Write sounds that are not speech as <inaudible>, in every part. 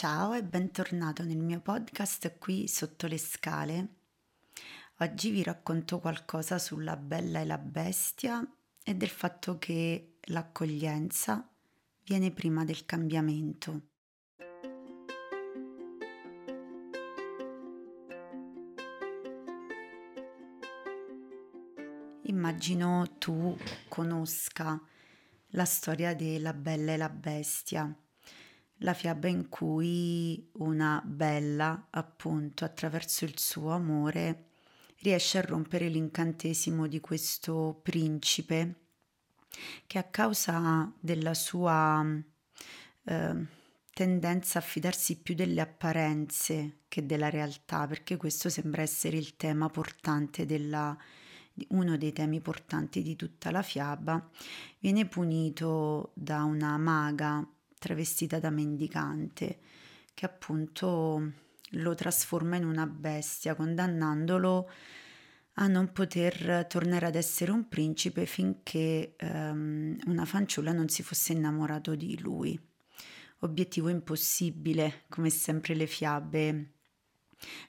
Ciao e bentornato nel mio podcast qui sotto le scale. Oggi vi racconto qualcosa sulla bella e la bestia e del fatto che l'accoglienza viene prima del cambiamento. Immagino tu conosca la storia della bella e la bestia la fiaba in cui una bella, appunto, attraverso il suo amore, riesce a rompere l'incantesimo di questo principe che a causa della sua eh, tendenza a fidarsi più delle apparenze che della realtà, perché questo sembra essere il tema portante della, uno dei temi portanti di tutta la fiaba, viene punito da una maga travestita da mendicante, che appunto lo trasforma in una bestia, condannandolo a non poter tornare ad essere un principe finché um, una fanciulla non si fosse innamorato di lui. Obiettivo impossibile, come sempre le fiabe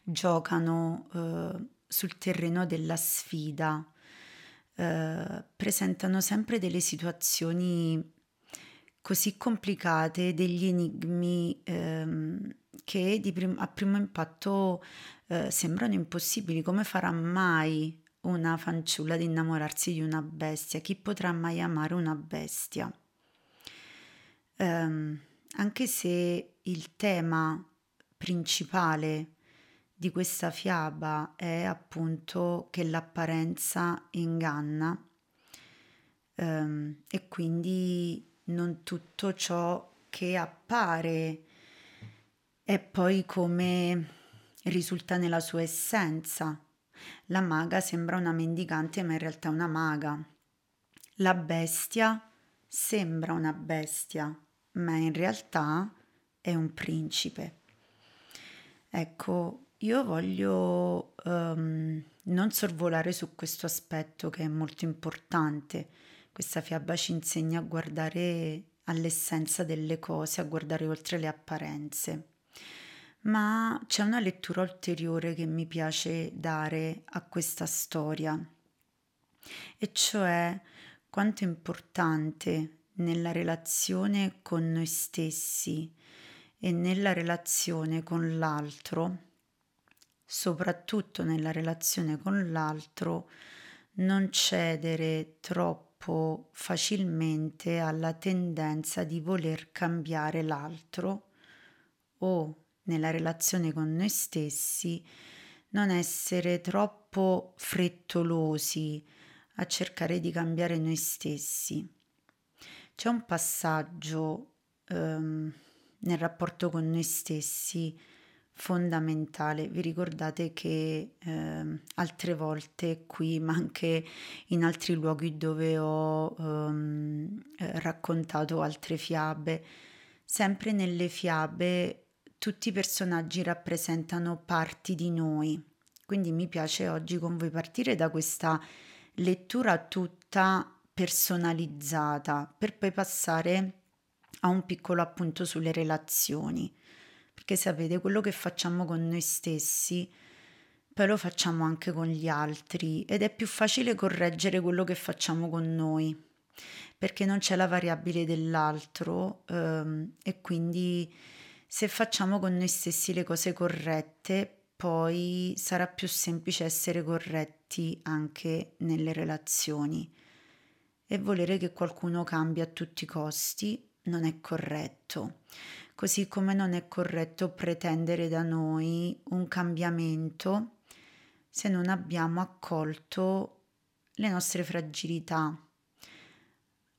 giocano uh, sul terreno della sfida, uh, presentano sempre delle situazioni così complicate, degli enigmi ehm, che prim- a primo impatto eh, sembrano impossibili. Come farà mai una fanciulla ad innamorarsi di una bestia? Chi potrà mai amare una bestia? Um, anche se il tema principale di questa fiaba è appunto che l'apparenza inganna um, e quindi non tutto ciò che appare è poi come risulta nella sua essenza. La maga sembra una mendicante ma in realtà è una maga. La bestia sembra una bestia ma in realtà è un principe. Ecco, io voglio um, non sorvolare su questo aspetto che è molto importante questa fiaba ci insegna a guardare all'essenza delle cose, a guardare oltre le apparenze. Ma c'è una lettura ulteriore che mi piace dare a questa storia, e cioè quanto è importante nella relazione con noi stessi e nella relazione con l'altro, soprattutto nella relazione con l'altro, non cedere troppo troppo facilmente alla tendenza di voler cambiare l'altro o nella relazione con noi stessi non essere troppo frettolosi a cercare di cambiare noi stessi. C'è un passaggio um, nel rapporto con noi stessi fondamentale. Vi ricordate che eh, altre volte qui, ma anche in altri luoghi dove ho um, raccontato altre fiabe, sempre nelle fiabe tutti i personaggi rappresentano parti di noi. Quindi mi piace oggi con voi partire da questa lettura tutta personalizzata per poi passare a un piccolo appunto sulle relazioni perché sapete, quello che facciamo con noi stessi, poi lo facciamo anche con gli altri ed è più facile correggere quello che facciamo con noi, perché non c'è la variabile dell'altro ehm, e quindi se facciamo con noi stessi le cose corrette, poi sarà più semplice essere corretti anche nelle relazioni. E volere che qualcuno cambi a tutti i costi non è corretto così come non è corretto pretendere da noi un cambiamento se non abbiamo accolto le nostre fragilità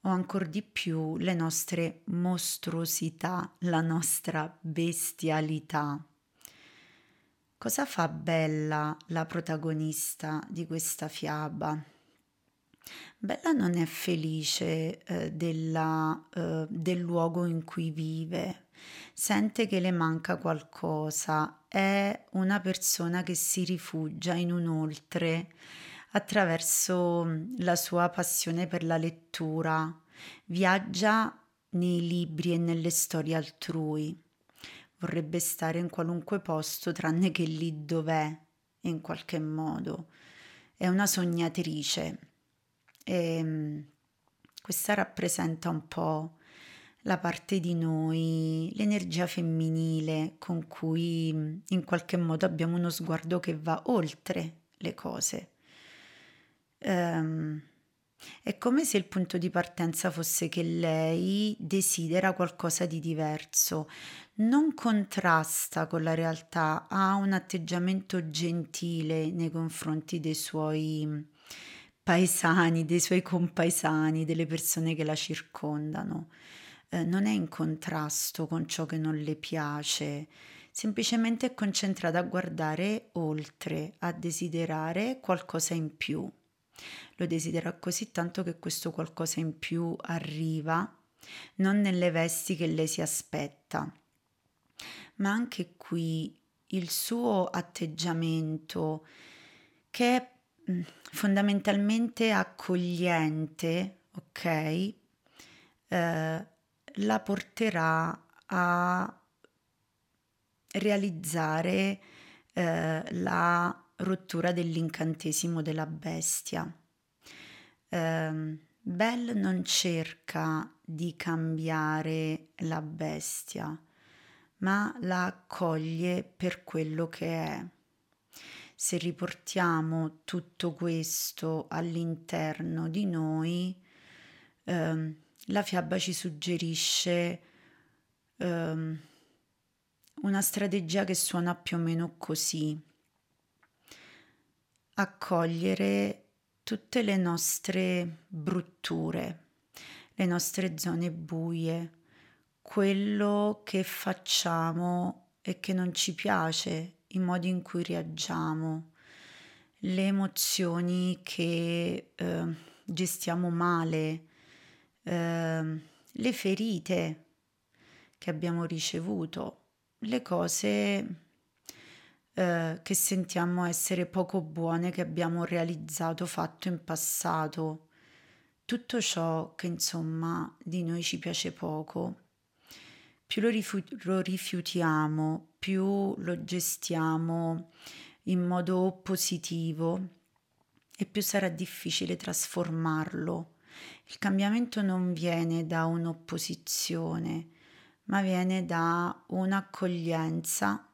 o ancora di più le nostre mostruosità, la nostra bestialità. Cosa fa bella la protagonista di questa fiaba? Bella non è felice eh, della, eh, del luogo in cui vive, sente che le manca qualcosa, è una persona che si rifugia in un oltre attraverso mm, la sua passione per la lettura, viaggia nei libri e nelle storie altrui. vorrebbe stare in qualunque posto tranne che lì dov'è, in qualche modo. È una sognatrice e ehm, questa rappresenta un po' la parte di noi, l'energia femminile con cui in qualche modo abbiamo uno sguardo che va oltre le cose. Um, è come se il punto di partenza fosse che lei desidera qualcosa di diverso, non contrasta con la realtà, ha un atteggiamento gentile nei confronti dei suoi paesani, dei suoi compaesani, delle persone che la circondano. Eh, non è in contrasto con ciò che non le piace, semplicemente è concentrata a guardare oltre, a desiderare qualcosa in più. Lo desidera così tanto che questo qualcosa in più arriva, non nelle vesti che lei si aspetta, ma anche qui il suo atteggiamento che è fondamentalmente accogliente, ok? Eh, la porterà a realizzare eh, la rottura dell'incantesimo della bestia. Eh, Bell non cerca di cambiare la bestia, ma la accoglie per quello che è. Se riportiamo tutto questo all'interno di noi, ehm, la fiaba ci suggerisce um, una strategia che suona più o meno così. Accogliere tutte le nostre brutture, le nostre zone buie, quello che facciamo e che non ci piace, i modi in cui reagiamo, le emozioni che eh, gestiamo male, eh, le ferite che abbiamo ricevuto, le cose eh, che sentiamo essere poco buone che abbiamo realizzato, fatto in passato, tutto ciò che insomma di noi ci piace poco. Più lo, rifiu- lo rifiutiamo, più lo gestiamo in modo positivo e più sarà difficile trasformarlo. Il cambiamento non viene da un'opposizione, ma viene da un'accoglienza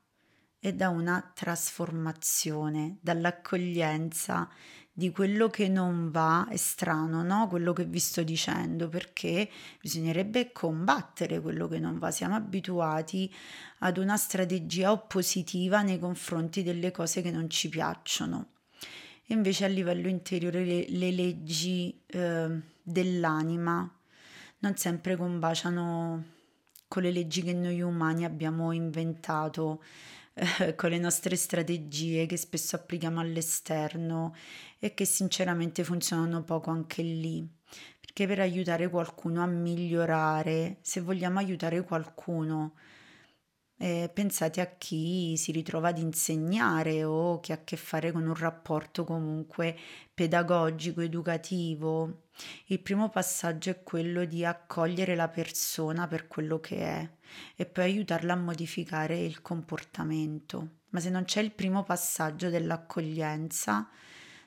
e da una trasformazione, dall'accoglienza di quello che non va è strano, no? Quello che vi sto dicendo, perché bisognerebbe combattere quello che non va. Siamo abituati ad una strategia oppositiva nei confronti delle cose che non ci piacciono. E invece a livello interiore le, le leggi eh, dell'anima non sempre combaciano con le leggi che noi umani abbiamo inventato, <laughs> con le nostre strategie che spesso applichiamo all'esterno e che sinceramente funzionano poco anche lì. Perché per aiutare qualcuno a migliorare, se vogliamo aiutare qualcuno, eh, pensate a chi si ritrova ad insegnare o che ha a che fare con un rapporto comunque pedagogico, educativo. Il primo passaggio è quello di accogliere la persona per quello che è e poi aiutarla a modificare il comportamento. Ma se non c'è il primo passaggio dell'accoglienza,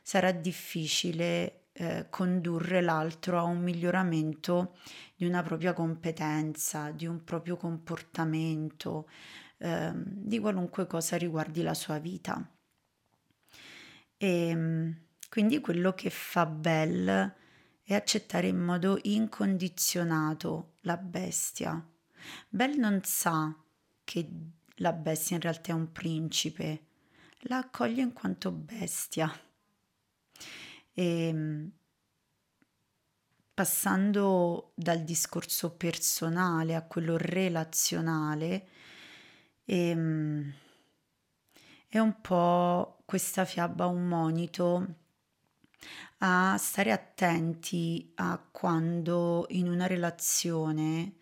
sarà difficile eh, condurre l'altro a un miglioramento di una propria competenza, di un proprio comportamento, eh, di qualunque cosa riguardi la sua vita. E ehm, quindi quello che fa Bell è accettare in modo incondizionato la bestia. Bell non sa che la bestia in realtà è un principe, la accoglie in quanto bestia. E ehm, passando dal discorso personale a quello relazionale, ehm, è un po' questa fiaba un monito a stare attenti a quando in una relazione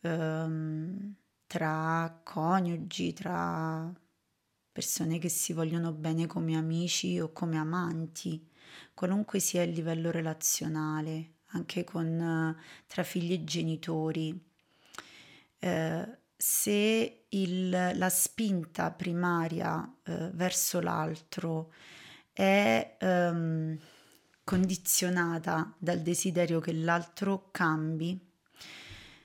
ehm, tra coniugi, tra persone che si vogliono bene come amici o come amanti, qualunque sia il livello relazionale, anche con, tra figli e genitori. Eh, se il, la spinta primaria eh, verso l'altro è ehm, condizionata dal desiderio che l'altro cambi,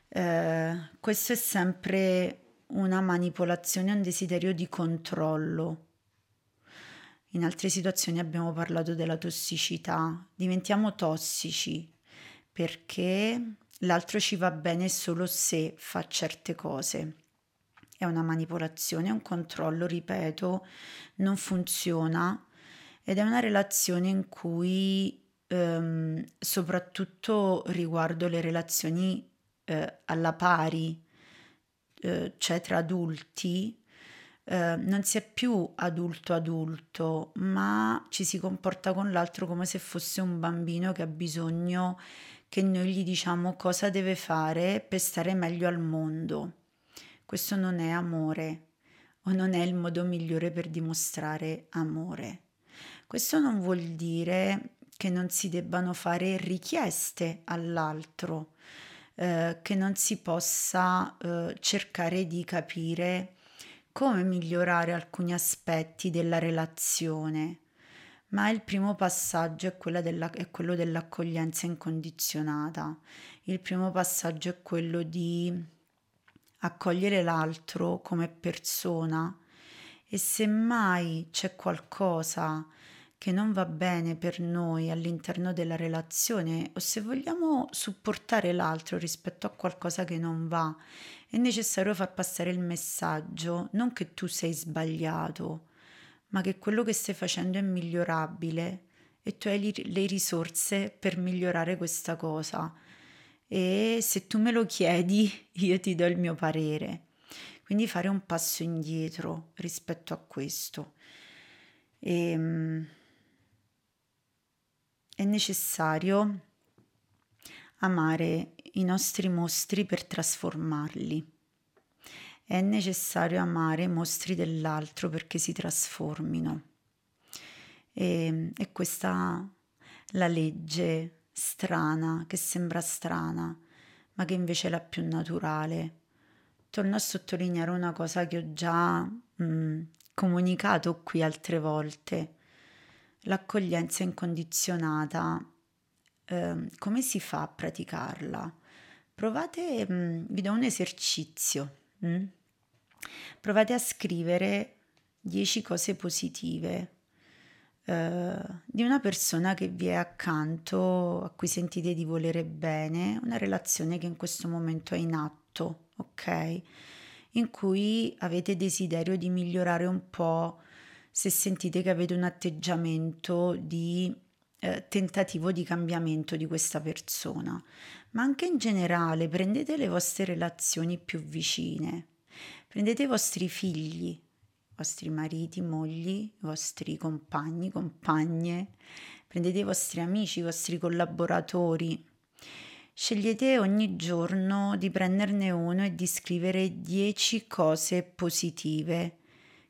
eh, questo è sempre una manipolazione, un desiderio di controllo. In altre situazioni abbiamo parlato della tossicità, diventiamo tossici perché l'altro ci va bene solo se fa certe cose. È una manipolazione, un controllo, ripeto, non funziona ed è una relazione in cui ehm, soprattutto riguardo le relazioni eh, alla pari, eh, cioè tra adulti, eh, non si è più adulto adulto, ma ci si comporta con l'altro come se fosse un bambino che ha bisogno che noi gli diciamo cosa deve fare per stare meglio al mondo. Questo non è amore o non è il modo migliore per dimostrare amore. Questo non vuol dire che non si debbano fare richieste all'altro, eh, che non si possa eh, cercare di capire come migliorare alcuni aspetti della relazione, ma il primo passaggio è, della, è quello dell'accoglienza incondizionata. Il primo passaggio è quello di accogliere l'altro come persona e se mai c'è qualcosa che non va bene per noi all'interno della relazione o se vogliamo supportare l'altro rispetto a qualcosa che non va, è necessario far passare il messaggio non che tu sei sbagliato, ma che quello che stai facendo è migliorabile e tu hai le risorse per migliorare questa cosa. E se tu me lo chiedi, <laughs> io ti do il mio parere. Quindi fare un passo indietro rispetto a questo. E, ehm, è necessario amare i nostri mostri per trasformarli. È necessario amare i mostri dell'altro perché si trasformino. E, è questa la legge strana, che sembra strana, ma che invece è la più naturale. Torno a sottolineare una cosa che ho già mh, comunicato qui altre volte l'accoglienza incondizionata, eh, come si fa a praticarla? Provate, mh, mm, vi do un esercizio, mh? Mm? provate a scrivere 10 cose positive eh, di una persona che vi è accanto, a cui sentite di volere bene, una relazione che in questo momento è in atto, ok? In cui avete desiderio di migliorare un po' se sentite che avete un atteggiamento di eh, tentativo di cambiamento di questa persona, ma anche in generale prendete le vostre relazioni più vicine, prendete i vostri figli, i vostri mariti, mogli, i vostri compagni, compagne, prendete i vostri amici, i vostri collaboratori. Scegliete ogni giorno di prenderne uno e di scrivere 10 cose positive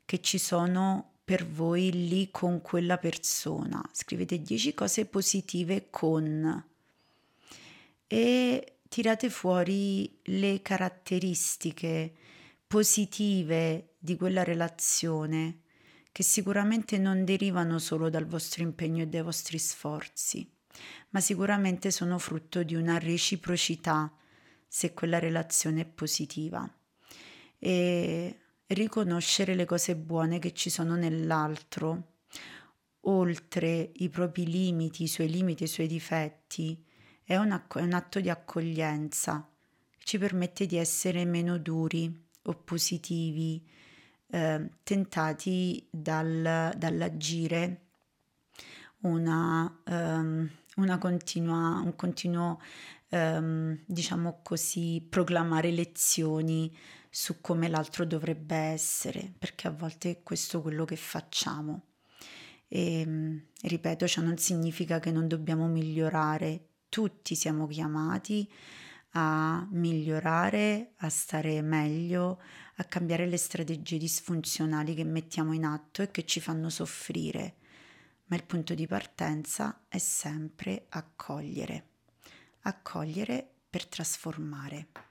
che ci sono per voi lì con quella persona. Scrivete 10 cose positive con e tirate fuori le caratteristiche positive di quella relazione che sicuramente non derivano solo dal vostro impegno e dai vostri sforzi, ma sicuramente sono frutto di una reciprocità se quella relazione è positiva. E riconoscere le cose buone che ci sono nell'altro, oltre i propri limiti, i suoi limiti, i suoi difetti, è un, è un atto di accoglienza ci permette di essere meno duri, oppositivi, eh, tentati dal, dall'agire una, um, una continua, un continuo, um, diciamo così, proclamare lezioni su come l'altro dovrebbe essere, perché a volte è questo quello che facciamo. E ehm, ripeto, ciò non significa che non dobbiamo migliorare, tutti siamo chiamati a migliorare, a stare meglio, a cambiare le strategie disfunzionali che mettiamo in atto e che ci fanno soffrire, ma il punto di partenza è sempre accogliere, accogliere per trasformare.